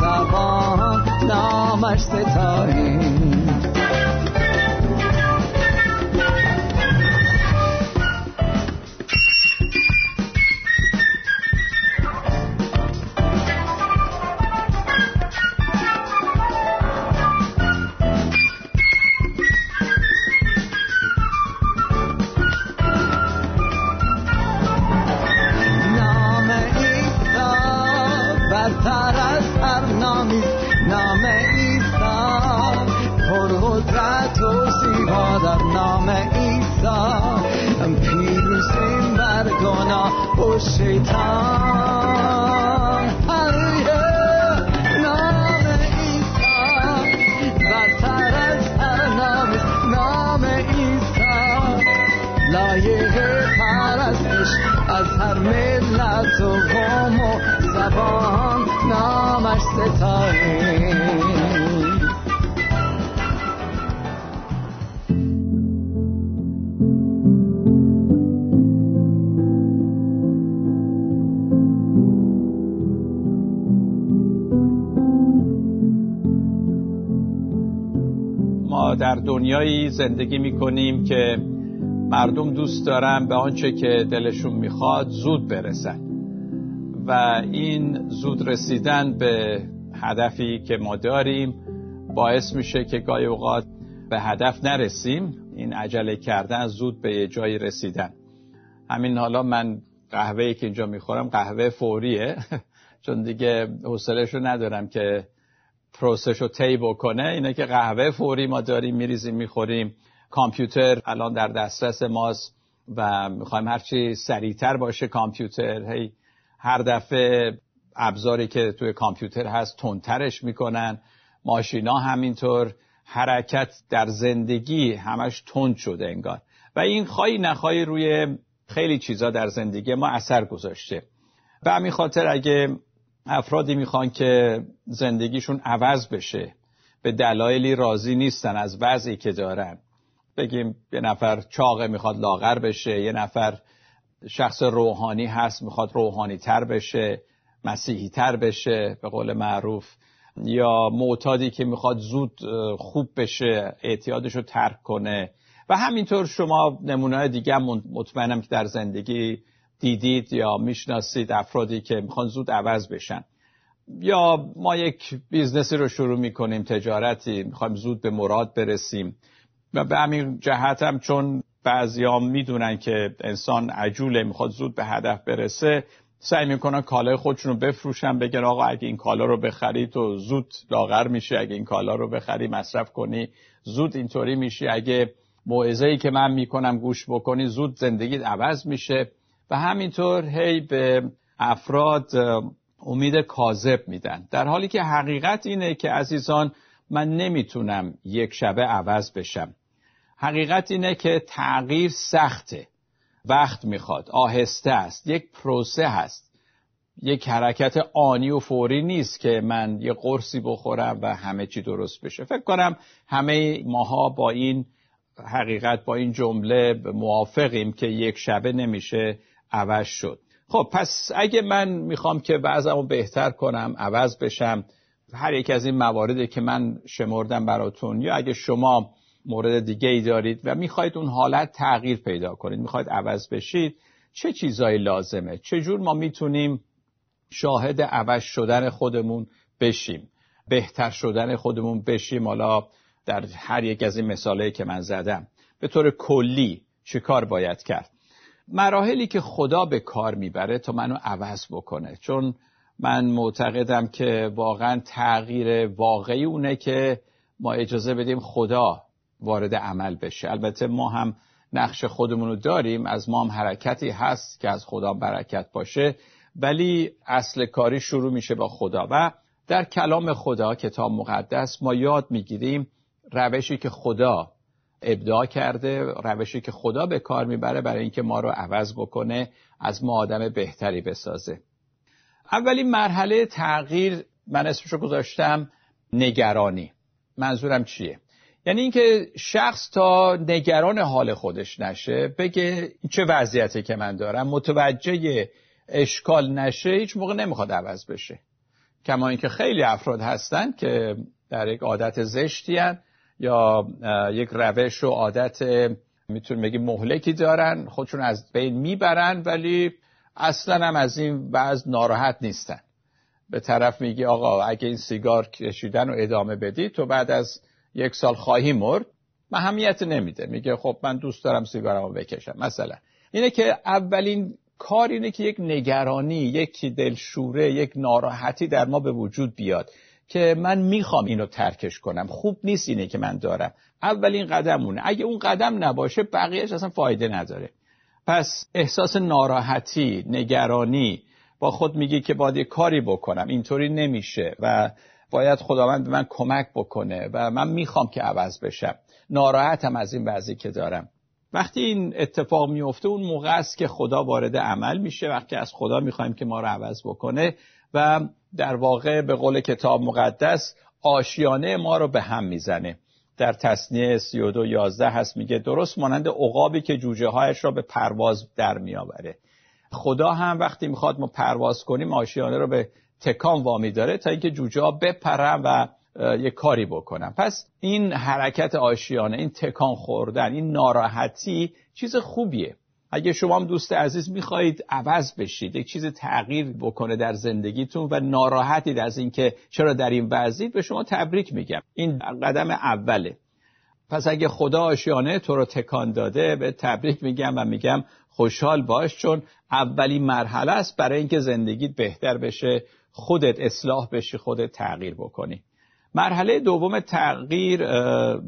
زبان نامش ستاییم از هر ملت و قوم و زبان نامش ستاییم در دنیایی زندگی می‌کنیم که مردم دوست دارن به آنچه که دلشون می‌خواد زود برسن. و این زود رسیدن به هدفی که ما داریم باعث میشه که گاهی اوقات به هدف نرسیم. این عجله کردن زود به یه جایی رسیدن. همین حالا من قهوه‌ای که اینجا می‌خورم قهوه فوریه. چون دیگه حوصله‌شو ندارم که پروسش رو طی بکنه. اینه که قهوه فوری ما داریم میریزیم می‌خوریم. کامپیوتر الان در دسترس ماست و می‌خوایم هرچی سریعتر باشه کامپیوتر. هی هر دفعه ابزاری که توی کامپیوتر هست تندترش می‌کنن. ماشینا همینطور. حرکت در زندگی همش تند شده انگار. و این خواهی نخواهی روی خیلی چیزا در زندگی ما اثر گذاشته. به همین خاطر اگه افرادی می‌خوان که زندگیشون عوض بشه به دلایلی راضی نیستن از وضعی که دارن بگیم یه نفر چاقه می‌خواد لاغر بشه یه نفر شخص روحانی هست می‌خواد روحانی تر بشه مسیحی تر بشه به قول معروف یا معتادی که می‌خواد زود خوب بشه اعتیادش رو ترک کنه. و همینطور شما نمونه دیگه مطمئنم که در زندگی دیدید یا می‌شناسید افرادی که می‌خوان زود عوض بشن. یا ما یک business ی رو شروع می‌کنیم تجارتی می‌خوایم زود به مراد برسیم. و به همین جهت هم چون بعضیا می‌دونن که انسان عجوله می‌خواد زود به هدف برسه سعی می‌کنن کالای خودشون رو بفروشن بگن آقا اگه این کالا رو بخری تو زود لاغر میشه اگه این کالا رو بخری مصرف کنی زود اینطوری میشی. اگه موعظه ای که من می‌کنم گوش بکنی زود زندگیت عوض میشه. و همینطور هی به افراد امید کاذب میدن. در حالی که حقیقت اینه که عزیزان من نمی‌تونم یک شبه عوض بشم. حقیقت اینه که تغییر سخته. وقت می‌خواد آهسته است یک پروسه هست. یک حرکت آنی و فوری نیست که من یه قرصی بخورم و همه چی درست بشه. فکر کنم همه ماها با این حقیقت با این جمله موافقیم که یک شبه نمیشه عوض شد. خب پس اگه من می‌خوام که وضعمو بهتر کنم عوض بشم هر یک از این مواردی که من شمردم براتون یا اگه شما مورد دیگه ای دارید و می‌خواید اون حالت تغییر پیدا کنید می‌خواید عوض بشید چه چیزایی لازمه؟ چجور ما می‌تونیم شاهد عوض شدن خودمون بشیم؟ بهتر شدن خودمون بشیم. حالا در هر یک از این مثالهایی که من زدم. به طور کلی چه کار باید کرد؟ مراحلی که خدا به کار می‌بره تا منو عوض بکنه. چون من معتقدم که واقعا تغییر واقعی اونه که ما اجازه بدیم خدا وارد عمل بشه. البته ما هم نقش خودمون رو داریم از ما هم حرکتی هست که از خدا برکت باشه ولی اصل کاری شروع میشه با خدا. و در کلام خدا کتاب مقدس ما یاد می‌گیریم روشی که خدا ابداع کرده روشی که خدا به کار می‌بره برای اینکه ما رو عوض بکنه از ما آدم بهتری بسازه. اولین مرحله تغییر من اسمشو گذاشتم نگرانی. منظورم چیه؟ یعنی اینکه شخص تا نگران حال خودش نشه بگه چه وضعیتی که من دارم متوجه اشکال نشه هیچ موقع نمی‌خواد عوض بشه. کما اینکه خیلی افراد هستن که در یک عادت زشتی هن یا یک روش و عادت می‌تونیم بگیم مهلکی دارن خودشون از بین می‌برن ولی اصلا هم از این بعض ناراحت نیستن. به طرف میگی آقا اگه این سیگار کشیدن رو ادامه بدی تو بعد از یک سال خواهی مرد محمیت نمیده. میگه خب من دوست دارم سیگارمو بکشم. مثلا اینه که اولین کار اینه که یک نگرانی یک دلشوره یک ناراحتی در ما به وجود بیاد که من می‌خوام اینو ترکش کنم. خوب نیست اینه که من دارم. اولین قدمونه. اگه اون قدم نباشه بقیهش اصلا فایده نداره. پس احساس ناراحتی نگرانی با خود میگی که باید کاری بکنم. اینطوری نمیشه. و باید خداوند به من کمک بکنه و من می‌خوام که عوض بشم. ناراحتم از این وضعی که دارم. وقتی این اتفاق میفته اون موقع است که خدا وارد عمل میشه. وقتی از خدا می‌خوایم که ما رو عوض بکنه و در واقع به قول کتاب مقدس آشیانه ما رو به هم می‌زنه. در تصنیه 32 11 هست میگه درست مانند عقابی که جوجه هایش را به پرواز در میآوره. خدا هم وقتی می‌خواد ما پرواز کنیم آشیانه رو به تکان وامی داره تا اینکه جوجه ها بپرن و یه کاری بکنن. پس این حرکت آشیانه این تکان خوردن این ناراحتی چیز خوبیه. اگه شما هم دوست عزیز می‌خواهید عوض بشید یک چیز تغییر بکنه در زندگیتون و ناراحتید از اینکه چرا در این وضعید به شما تبریک میگم. این قدم اوله. پس اگه خدا آشیانه تو رو تکان داده به تبریک میگم و میگم خوشحال باش چون اولین مرحله است برای اینکه زندگیت بهتر بشه. خودت اصلاح بشی خودت تغییر بکنی. مرحله دوم تغییر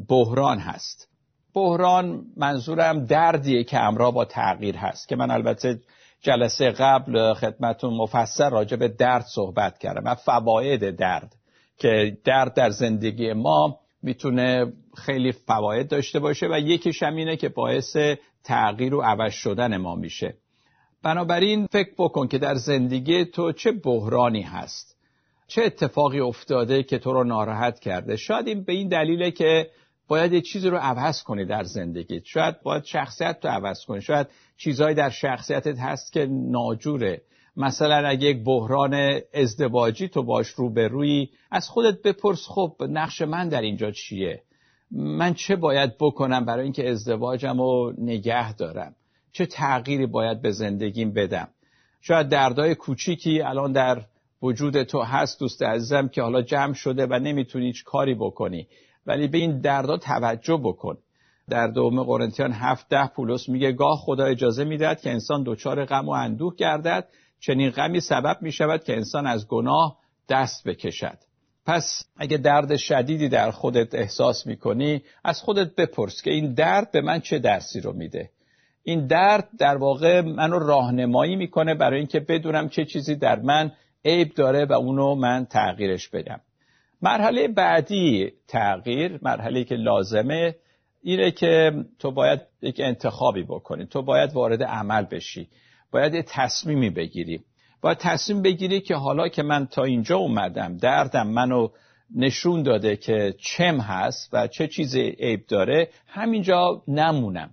بحران هست. بحران منظورم دردیه که همراه با تغییر هست که من البته جلسه قبل خدمتون مفصل راجع به درد صحبت کردم. و فواید درد که درد در زندگی ما می‌تونه خیلی فواید داشته باشه و یکیش هم اینه که باعث تغییر و عوض شدن ما میشه. بنابراین فکر بکن که در زندگی تو چه بحرانی هست. چه اتفاقی افتاده که تو رو ناراحت کرده. شاید این به این دلیله که باید یه چیزی رو عوض کنی در زندگیت شاید باید شخصیت رو عوض کنی. شاید چیزهایی در شخصیتت هست که ناجوره. مثلا اگه یک بحران ازدواجی تو باش روی از خودت بپرس خب نقش من در اینجا چیه؟ من چه باید بکنم برای اینکه ازدواجم رو نگه دارم؟ چه تغییری باید به زندگیم بدم. شاید دردای کوچیکی الان در وجود تو هست دوست عزیزم که حالا جمع شده و نمی‌تونی هیچ کاری بکنی. ولی به این دردا توجه بکن. در دوم قرنتیان هفت ده پولس میگه گاه خدا اجازه می‌دهد که انسان دچار غم و اندوه گردد. چنین غمی سبب می‌شود که انسان از گناه دست بکشد. پس اگه درد شدیدی در خودت احساس می‌کنی از خودت بپرس که این درد به من چه درسی رو میده. این درد در واقع منو راهنمایی می‌کنه برای اینکه بدونم چه چیزی در من عیب داره و اونو من تغییرش بدم. مرحله بعدی تغییر مرحله که لازمه اینه که تو باید یک انتخابی بکنی. تو باید وارد عمل بشی. باید یه تصمیمی بگیری. باید تصمیم بگیری که حالا که من تا اینجا اومدم دردم منو نشون داده که چم هست و چه چیزی عیب داره همینجا نمونم.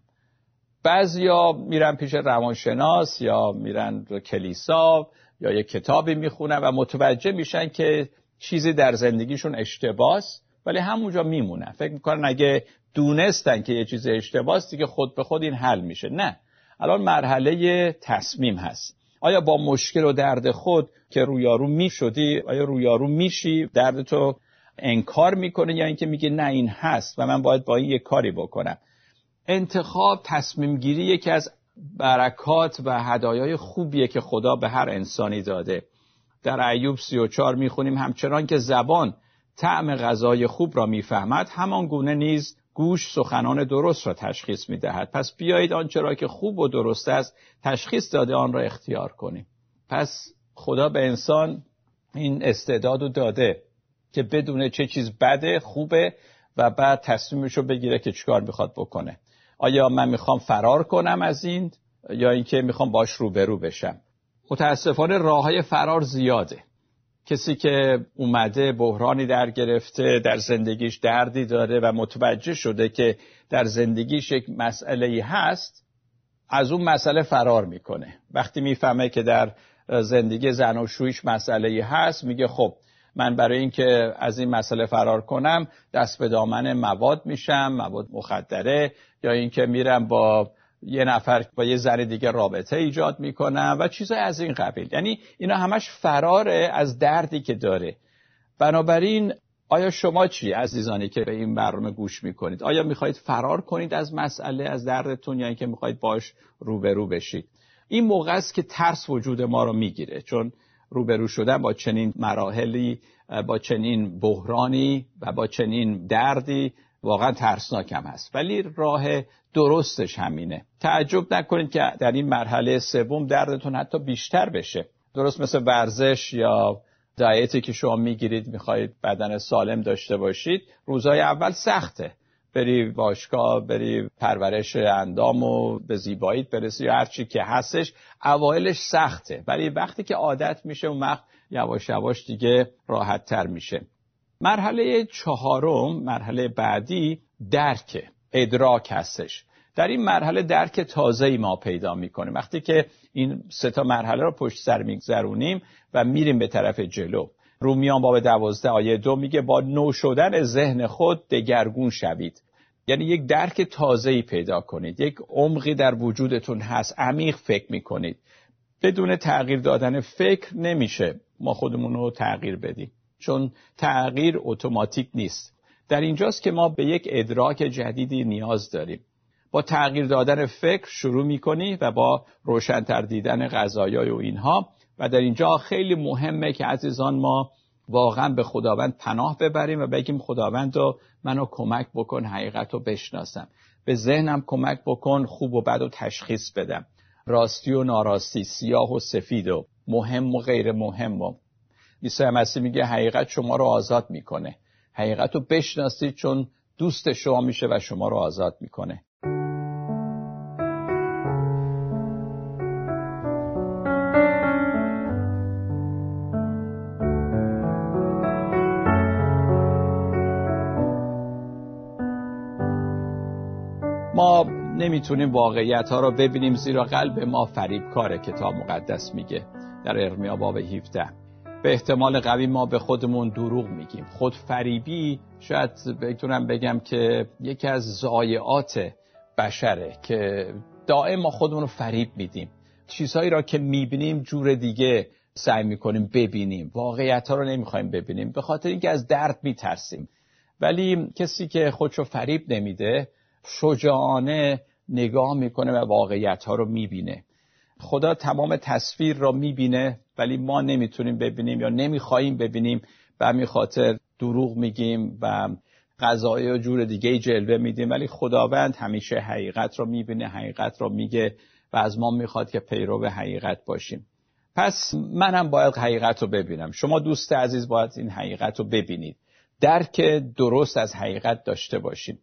بعضیا میرن پیش روانشناس یا میرن کلیسا یا یه کتابی می‌خونن و متوجه میشن که چیزی در زندگیشون اشتباس ولی همونجا میمونن. فکر می‌کنن اگه دونستن که یه چیز اشتباس دیگه خود به خود این حل میشه. نه. الان مرحله تصمیم هست. آیا با مشکل و درد خود که رویارو می‌شدی آیا رویارو میشی درد تو انکار می‌کنه یا اینکه میگه نه این هست و من باید با این یه کاری بکنم؟ انتخاب تصمیم گیری یکی از برکات و هدایای خوبیه که خدا به هر انسانی داده. در ایوب 34 می‌خونیم همچنان که زبان طعم غذای خوب را می‌فهمد همان گونه نیز گوش سخنان درست را تشخیص می‌دهد. پس بیایید آنچه را که خوب و درست است تشخیص داده آن را اختیار کنیم. پس خدا به انسان این استعداد رو داده که بدونه چه چیز بده خوبه و بعد تصمیمش رو بگیره که چیکار می‌خواد بکنه. آیا من می‌خوام فرار کنم از این یا اینکه می‌خوام باش روبرو بشم؟ متاسفانه راه های فرار زیاده. کسی که اومده بحرانی در گرفته در زندگیش دردی داره و متوجه شده که در زندگیش یک مسئله هست از اون مسئله فرار می‌کنه. وقتی می‌فهمه که در زندگی زن و شویش مسئله هست میگه خب من برای اینکه از این مسئله فرار کنم دست به دامن مواد میشم مواد مخدره یا اینکه میرم با یه نفر با یه زن دیگه رابطه ایجاد می‌کنم و چیزای از این قبیل. یعنی اینا همش فراره از دردی که داره. بنابراین آیا شما چی عزیزانی که به این برنامه گوش می‌کنید؟ آیا می‌خواهید فرار کنید از مسئله از دردتون یا اینکه می‌خواهید باش روبرو بشید؟ این موقع است که ترس وجود ما رو می‌گیره چون روبرو شدن با چنین مراحلی با چنین بحرانی و با چنین دردی واقعا ترسناکم هست. ولی راه درستش همینه. تعجب نکنید که در این مرحله سوم دردتون حتی بیشتر بشه. درست مثل ورزش یا دایتی که شما می‌گیرید می‌خواهید بدن سالم داشته باشید روزهای اول سخته. بری باشگاه بری پرورش اندام و به زیباییت برسی یا هر چی که هستش اوایلش سخته. ولی وقتی که عادت میشه اون وقت یواش یواش دیگه راحت تر میشه. مرحله چهارم مرحله بعدی درک ادراک هستش. در این مرحله درک تازه ای ما پیدا می‌کنیم. وقتی که این سه تا مرحله رو پشت سر میگذرونیم و میریم به طرف جلو. رومیان باب دوازده آیه دو میگه با نو شدن ذهن خود دگرگون شوید. یعنی یک درک تازه ای پیدا کنید. یک عمقی در وجودتون هست عمیق فکر می‌کنید. بدون تغییر دادن فکر نمیشه ما خودمون رو تغییر بدیم. چون تغییر اتوماتیک نیست. در اینجاست که ما به یک ادراک جدیدی نیاز داریم. با تغییر دادن فکر شروع می‌کنی و با روشنتر دیدن غذایای و اینها و در اینجا خیلی مهمه که عزیزان ما واقعا به خداوند پناه ببریم و بگیم خداوند رو منو کمک بکن حقیقت رو بشناسم. به ذهنم کمک بکن خوب و بد و تشخیص بدم. راستی و ناراستی سیاه و سفید و مهم و غیر مهم و عیسی مسیح میگه حقیقت شما رو آزاد می‌کنه. حقیقت رو بشناسید چون دوست شما میشه و شما رو آزاد می‌کنه. نمی‌تونیم واقعیت ها رو ببینیم زیرا قلب ما فریب کاره کتاب مقدس میگه در ارمیا باب 17 به احتمال قوی ما به خودمون دروغ میگیم. خود فریبی شاید بتونم بگم که یکی از زایعات بشره که دائم ما خودمون رو فریب میدیم. چیزهایی را که می‌بینیم جور دیگه سعی می‌کنیم ببینیم. واقعیت ها رو نمی‌خوایم ببینیم. به خاطر اینکه از درد میترسیم. ولی کسی که خودشو فریب نمیده شجاعانه نگاه می‌کنه و واقعیت ها رو می‌بینه. خدا تمام تصویر را می‌بینه ولی ما نمی‌تونیم ببینیم یا نمی‌خواهیم ببینیم. به همین خاطر دروغ میگیم و قضایی و جور دیگه جلوه میدیم. ولی خداوند همیشه حقیقت رو می‌بینه حقیقت رو میگه و از ما می‌خواد که پیرو حقیقت باشیم. پس منم باید حقیقت رو ببینم. شما دوست عزیز باید این حقیقت رو ببینید. درک درست از حقیقت داشته باشیم.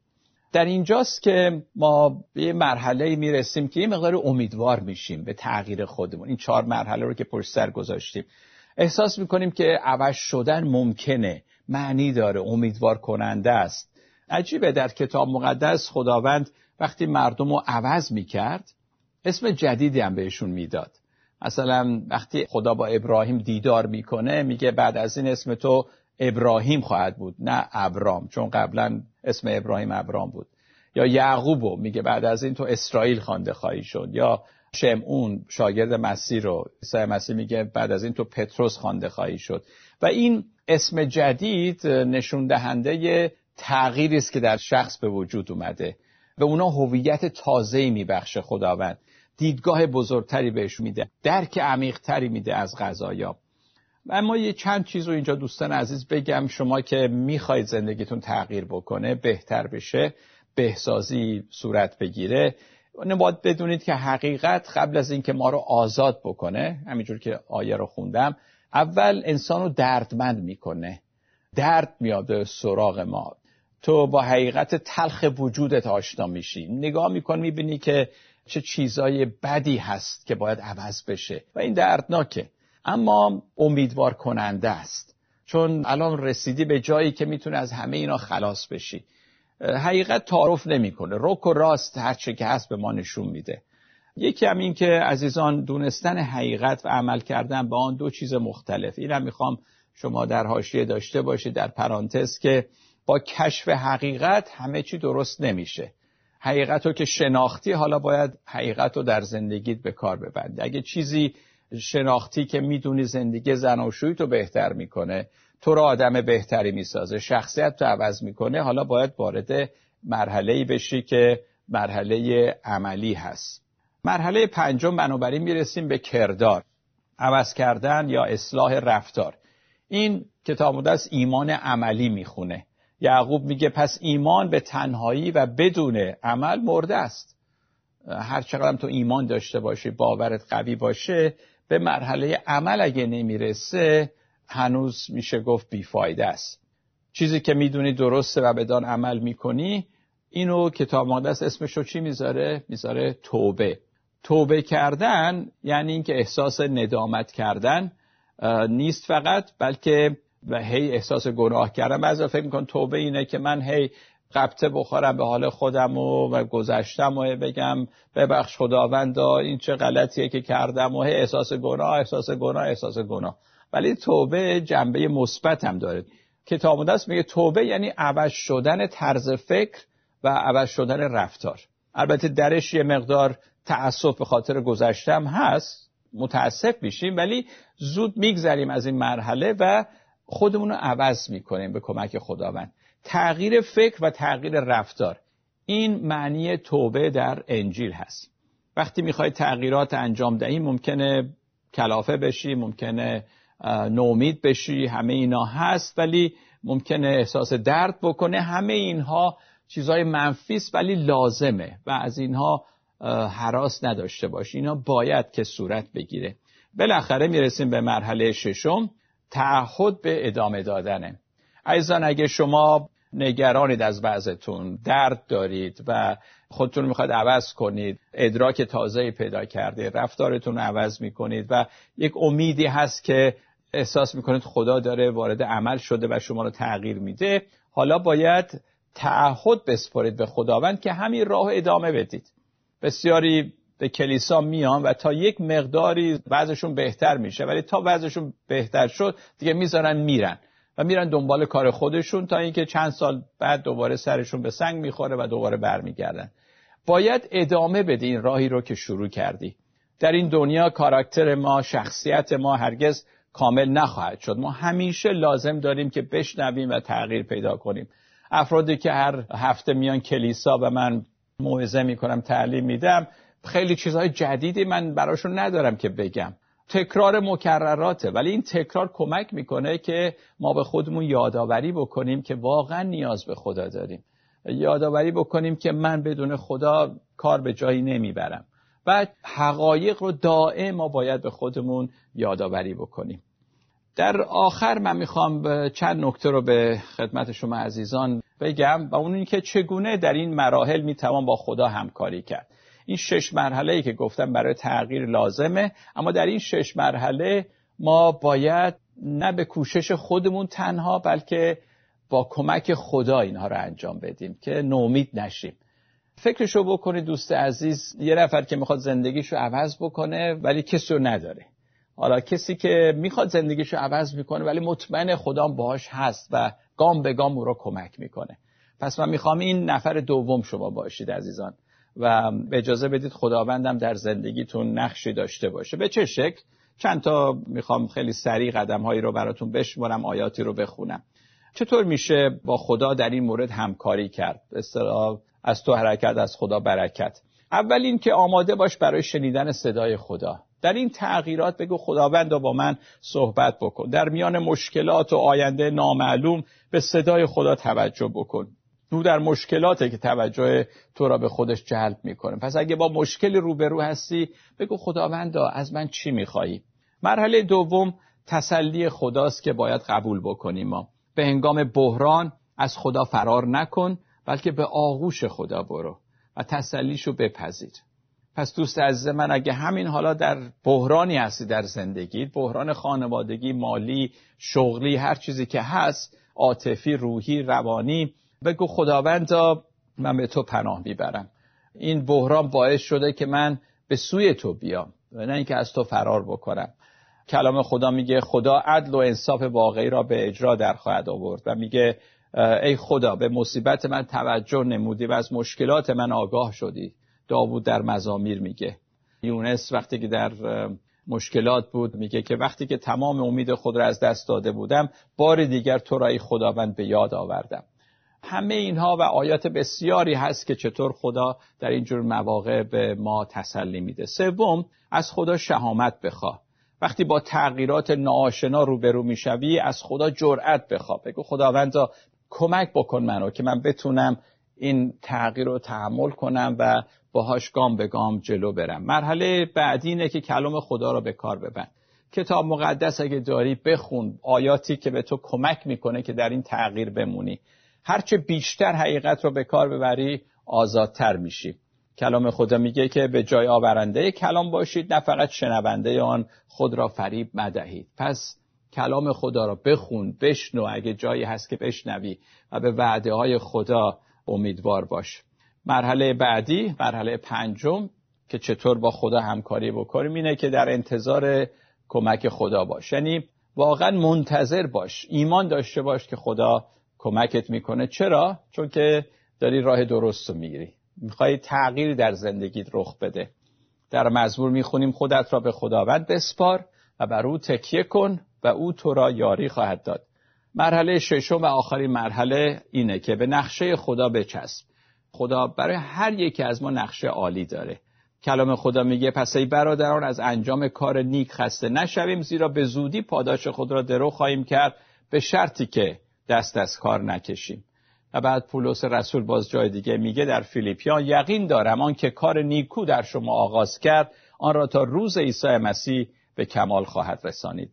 در اینجاست که ما به یه مرحله می‌رسیم که یه مقدار امیدوار میشیم به تغییر خودمون. این چهار مرحله رو که پشت سر گذاشتیم. احساس می‌کنیم که عوض شدن ممکنه معنی داره امیدوار کننده است. عجیبه در کتاب مقدس خداوند وقتی مردم رو عوض می‌کرد اسم جدیدی هم بهشون می‌داد. مثلا وقتی خدا با ابراهیم دیدار می‌کنه میگه بعد از این اسم تو ابراهیم خواهد بود نه ابرام چون قبلا اسم ابراهیم ابرام بود. یا یعقوبو میگه بعد از این تو اسرائیل خوانده خواهی شد. یا شمعون شاگرد مسیح رو عیسی مسیح میگه بعد از این تو پتروس خوانده خواهی شد. و این اسم جدید نشون دهنده تغییری است که در شخص به وجود اومده به اونا هویت تازه‌ای میبخشه خداوند. دیدگاه بزرگتری بهش میده درک عمیقتری میده از غذایا اما یه چند چیز رو اینجا دوستان عزیز بگم. شما که می‌خواید زندگیتون تغییر بکنه بهتر بشه بهسازی صورت بگیره. باید بدونید که حقیقت قبل از اینکه ما رو آزاد بکنه همینجور که آیه رو خوندم اول انسان رو دردمند می‌کنه. درد میاد سراغ ما. تو با حقیقت تلخ وجودت آشنا میشی. نگاه میکن می‌بینی که چه چیزای بدی هست که باید عوض بشه. و این دردناکه. اما امیدوار کننده است. چون الان رسیدی به جایی که می‌تونه از همه اینا خلاص بشی. حقیقت تعارف نمی‌کنه. رک و راست هر چه که هست به ما نشون میده. یکی هم این که عزیزان دونستن حقیقت و عمل کردن با آن دو چیز مختلف. اینم می‌خوام شما در حاشیه داشته باشید در پرانتز که با کشف حقیقت همه چی درست نمیشه. حقیقت رو که شناختی حالا باید حقیقت رو در زندگیت به کار ببندی. اگه چیزی شناختی که می‌دونی زندگی زناشویی تو بهتر می‌کنه تو رو آدم بهتری می‌سازه شخصیت تو عوض می‌کنه. حالا باید وارد مرحله بشی که مرحله عملی هست. مرحله پنجم بنابراین می‌رسیم به کردار. عوض کردن یا اصلاح رفتار. این کتاب مقدس ایمان عملی می‌خونه. یعقوب میگه پس ایمان به تنهایی و بدون عمل مرده است. هر چقدر تو ایمان داشته باشی باورت قوی باشه به مرحله عمل اگه نمی‌رسه هنوز میشه گفت بیفایده است. چیزی که می‌دونی درسته و بدان عمل می‌کنی اینو کتاب مقدس اسمش رو چی می‌ذاره؟ می‌ذاره توبه. توبه کردن یعنی اینکه احساس ندامت کردن نیست فقط بلکه و هی احساس گناه کردن. بعضی فکر میکن توبه اینه که من هی قبطه بخورم به حال خودم و, گذشتم و بگم ببخش خداوندا این چه غلطیه که کردم و احساس گناه احساس گناه احساس گناه. ولی توبه جنبه مثبت هم داره. کتاب مقدس میگه توبه یعنی عوض شدن طرز فکر و عوض شدن رفتار. البته درش یه مقدار تأسف به خاطر گذشتم هست. متاسف میشیم ولی زود میگذریم از این مرحله و خودمون رو عوض می‌کنیم به کمک خداوند. تغییر فکر و تغییر رفتار. این معنی توبه در انجیل هست. وقتی می‌خوای تغییرات انجام دهی ممکنه کلافه بشی ممکنه نومید بشی همه اینا هست ولی ممکنه احساس درد بکنه. همه اینها چیزهای منفی ولی لازمه و از اینها حراس نداشته باشی. اینا باید که صورت بگیره. بالاخره می‌رسیم به مرحله ششم تعهد به ادامه دادنه. عزیزان اگه شما نگرانید از بعضتون درد دارید و خودتون می‌خواد عوض کنید ادراک تازه پیدا کرده رفتارتون رو عوض می‌کنید و یک امیدی هست که احساس می‌کنید خدا داره وارد عمل شده و شما رو تغییر میده حالا باید تعهد بسپارید به خداوند که همین راه ادامه بدید. بسیاری به کلیسا میان و تا یک مقداری وضعشون بهتر میشه ولی تا وضعشون بهتر شد دیگه می‌ذارن میرن. و میرن دنبال کار خودشون تا اینکه چند سال بعد دوباره سرشون به سنگ می‌خوره و دوباره برمیگردن. باید ادامه بدی این راهی رو که شروع کردی. در این دنیا کاراکتر ما شخصیت ما هرگز کامل نخواهد شد. ما همیشه لازم داریم که بشنویم و تغییر پیدا کنیم. افرادی که هر هفته میان کلیسا و من موعظه می‌کنم تعلیم میدم خیلی چیزهای جدیدی من براشون ندارم که بگم. تکرار مکرراته ولی این تکرار کمک می‌کنه که ما به خودمون یادآوری بکنیم که واقعا نیاز به خدا داریم. یادآوری بکنیم که من بدون خدا کار به جایی نمی‌برم. و حقایق رو دائم ما باید به خودمون یادآوری بکنیم. در آخر من می‌خوام چند نکته رو به خدمت شما عزیزان بگم و اون که چگونه در این مراحل می‌توان با خدا همکاری کرد. این شش مرحله ای که گفتم برای تغییر لازمه. اما در این شش مرحله ما باید نه به کوشش خودمون تنها بلکه با کمک خدا اینها رو انجام بدیم که نومید نشیم. فکرشو بکنید دوست عزیز یه نفر که می‌خواد زندگیشو عوض بکنه ولی کسی رو نداره. حالا کسی که می‌خواد زندگیشو عوض می‌کنه ولی مطمئن خدا باهاش هست و گام به گام او رو کمک می‌کنه. پس من می‌خوام این نفر دوم شما باشید عزیزان. و اجازه بدید خداوندم در زندگیتون نقشی داشته باشه. به چه شکل؟ چند تا می‌خوام خیلی سریع قدم هایی رو براتون بشمارم آیاتی رو بخونم. چطور میشه با خدا در این مورد همکاری کرد؟ اصطلاح از تو حرکت از خدا برکت. اول این که آماده باش برای شنیدن صدای خدا. در این تغییرات بگو خداوند با من صحبت بکن. در میان مشکلات و آینده نامعلوم به صدای خدا توجه بکن. او در مشکلاته که توجه تو را به خودش جلب می‌کنه. پس اگه با مشکل روبرو هستی بگو خداوندا از من چی میخوایی مرحله دوم تسلی خداست که باید قبول بکنیم ما. به هنگام بحران از خدا فرار نکن بلکه به آغوش خدا برو و تسلیشو بپذیر. پس دوست عزیز من اگه همین حالا در بحرانی هستی در زندگی بحران خانوادگی مالی شغلی هر چیزی که هست عاطفی روحی روانی بگو خداوندا من به تو پناه می‌برم. این بحران باعث شده که من به سوی تو بیام نه اینکه از تو فرار بکنم. کلام خدا میگه خدا عدل و انصاف واقعی را به اجرا در خواهد آورد و میگه ای خدا به مصیبت من توجه نمودی و از مشکلات من آگاه شدی. داوود در مزامیر میگه. یونس وقتی که در مشکلات بود میگه که وقتی که تمام امید خود را از دست داده بودم بار دیگر تو را ای خداوند به یاد آوردم. همه اینها و آیات بسیاری هست که چطور خدا در اینجور مواقع به ما تسلی میده. سوم از خدا شهامت بخواه. وقتی با تغییرات ناآشنا روبرو می‌شوی از خدا جرأت بخواه. بگو خداوندا کمک بکن منو که من بتونم این تغییر رو تحمل کنم و باهاش گام به گام جلو برم. مرحله بعدی اینه که کلام خدا رو به کار ببند. کتاب مقدس اگه داری بخون آیاتی که به تو کمک می‌کنه که در این تغییر بمونی. هرچه بیشتر حقیقت رو به کار ببری آزادتر میشی. کلام خدا میگه که به جای آورنده کلام باشید نه فقط شنونده آن خود را فریب مدهید پس کلام خدا را بخون بشنو اگه جایی هست که بشنوی و به وعده های خدا امیدوار باش. مرحله بعدی مرحله پنجم که چطور با خدا همکاری بکنیم اینه که در انتظار کمک خدا باش. یعنی واقعا منتظر باش ایمان داشته باش که خدا کمکت می‌کنه. چرا؟ چون که داری راه درست رو می‌گیری. می‌خوای تغییر در زندگیت رخ بده. در مزمور می‌خونیم خودت را به خداوند بسپار و بر او تکیه کن و او تو را یاری خواهد داد. مرحله ششم و آخرین مرحله اینه که به نقشه خدا بچسب. خدا برای هر یکی از ما نقشه عالی داره. کلام خدا میگه پس ای برادران از انجام کار نیک خسته نشویم زیرا به زودی پاداش خود را درو خواهیم کرد به شرطی که دست از کار نکشیم. و بعد پولس رسول باز جای دیگه میگه در فیلیپیان یقین دارم آن که کار نیکو در شما آغاز کرد آن را تا روز عیسی مسیح به کمال خواهد رسانید.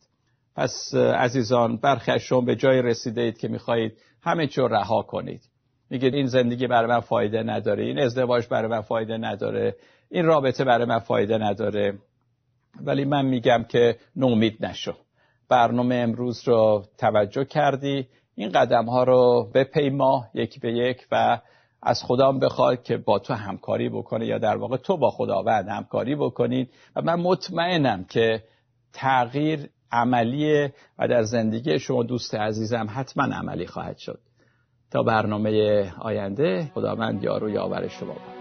پس عزیزان برخی شما به جای رسیده اید که می‌خواهید همه چی رها کنید. میگید این زندگی برای من فایده نداره این ازدواج برای من فایده نداره این رابطه برای من فایده نداره. ولی من میگم که نومید نشو. برنامه امروز رو توجه کردی این قدم ها رو بپیما یک به یک و از خدا بخواد که با تو همکاری بکنه یا در واقع تو با خداوند همکاری بکنید. و من مطمئنم که تغییر عملیه و در زندگی شما دوست عزیزم حتما عملی خواهد شد. تا برنامه آینده خداوند یارو یاور شما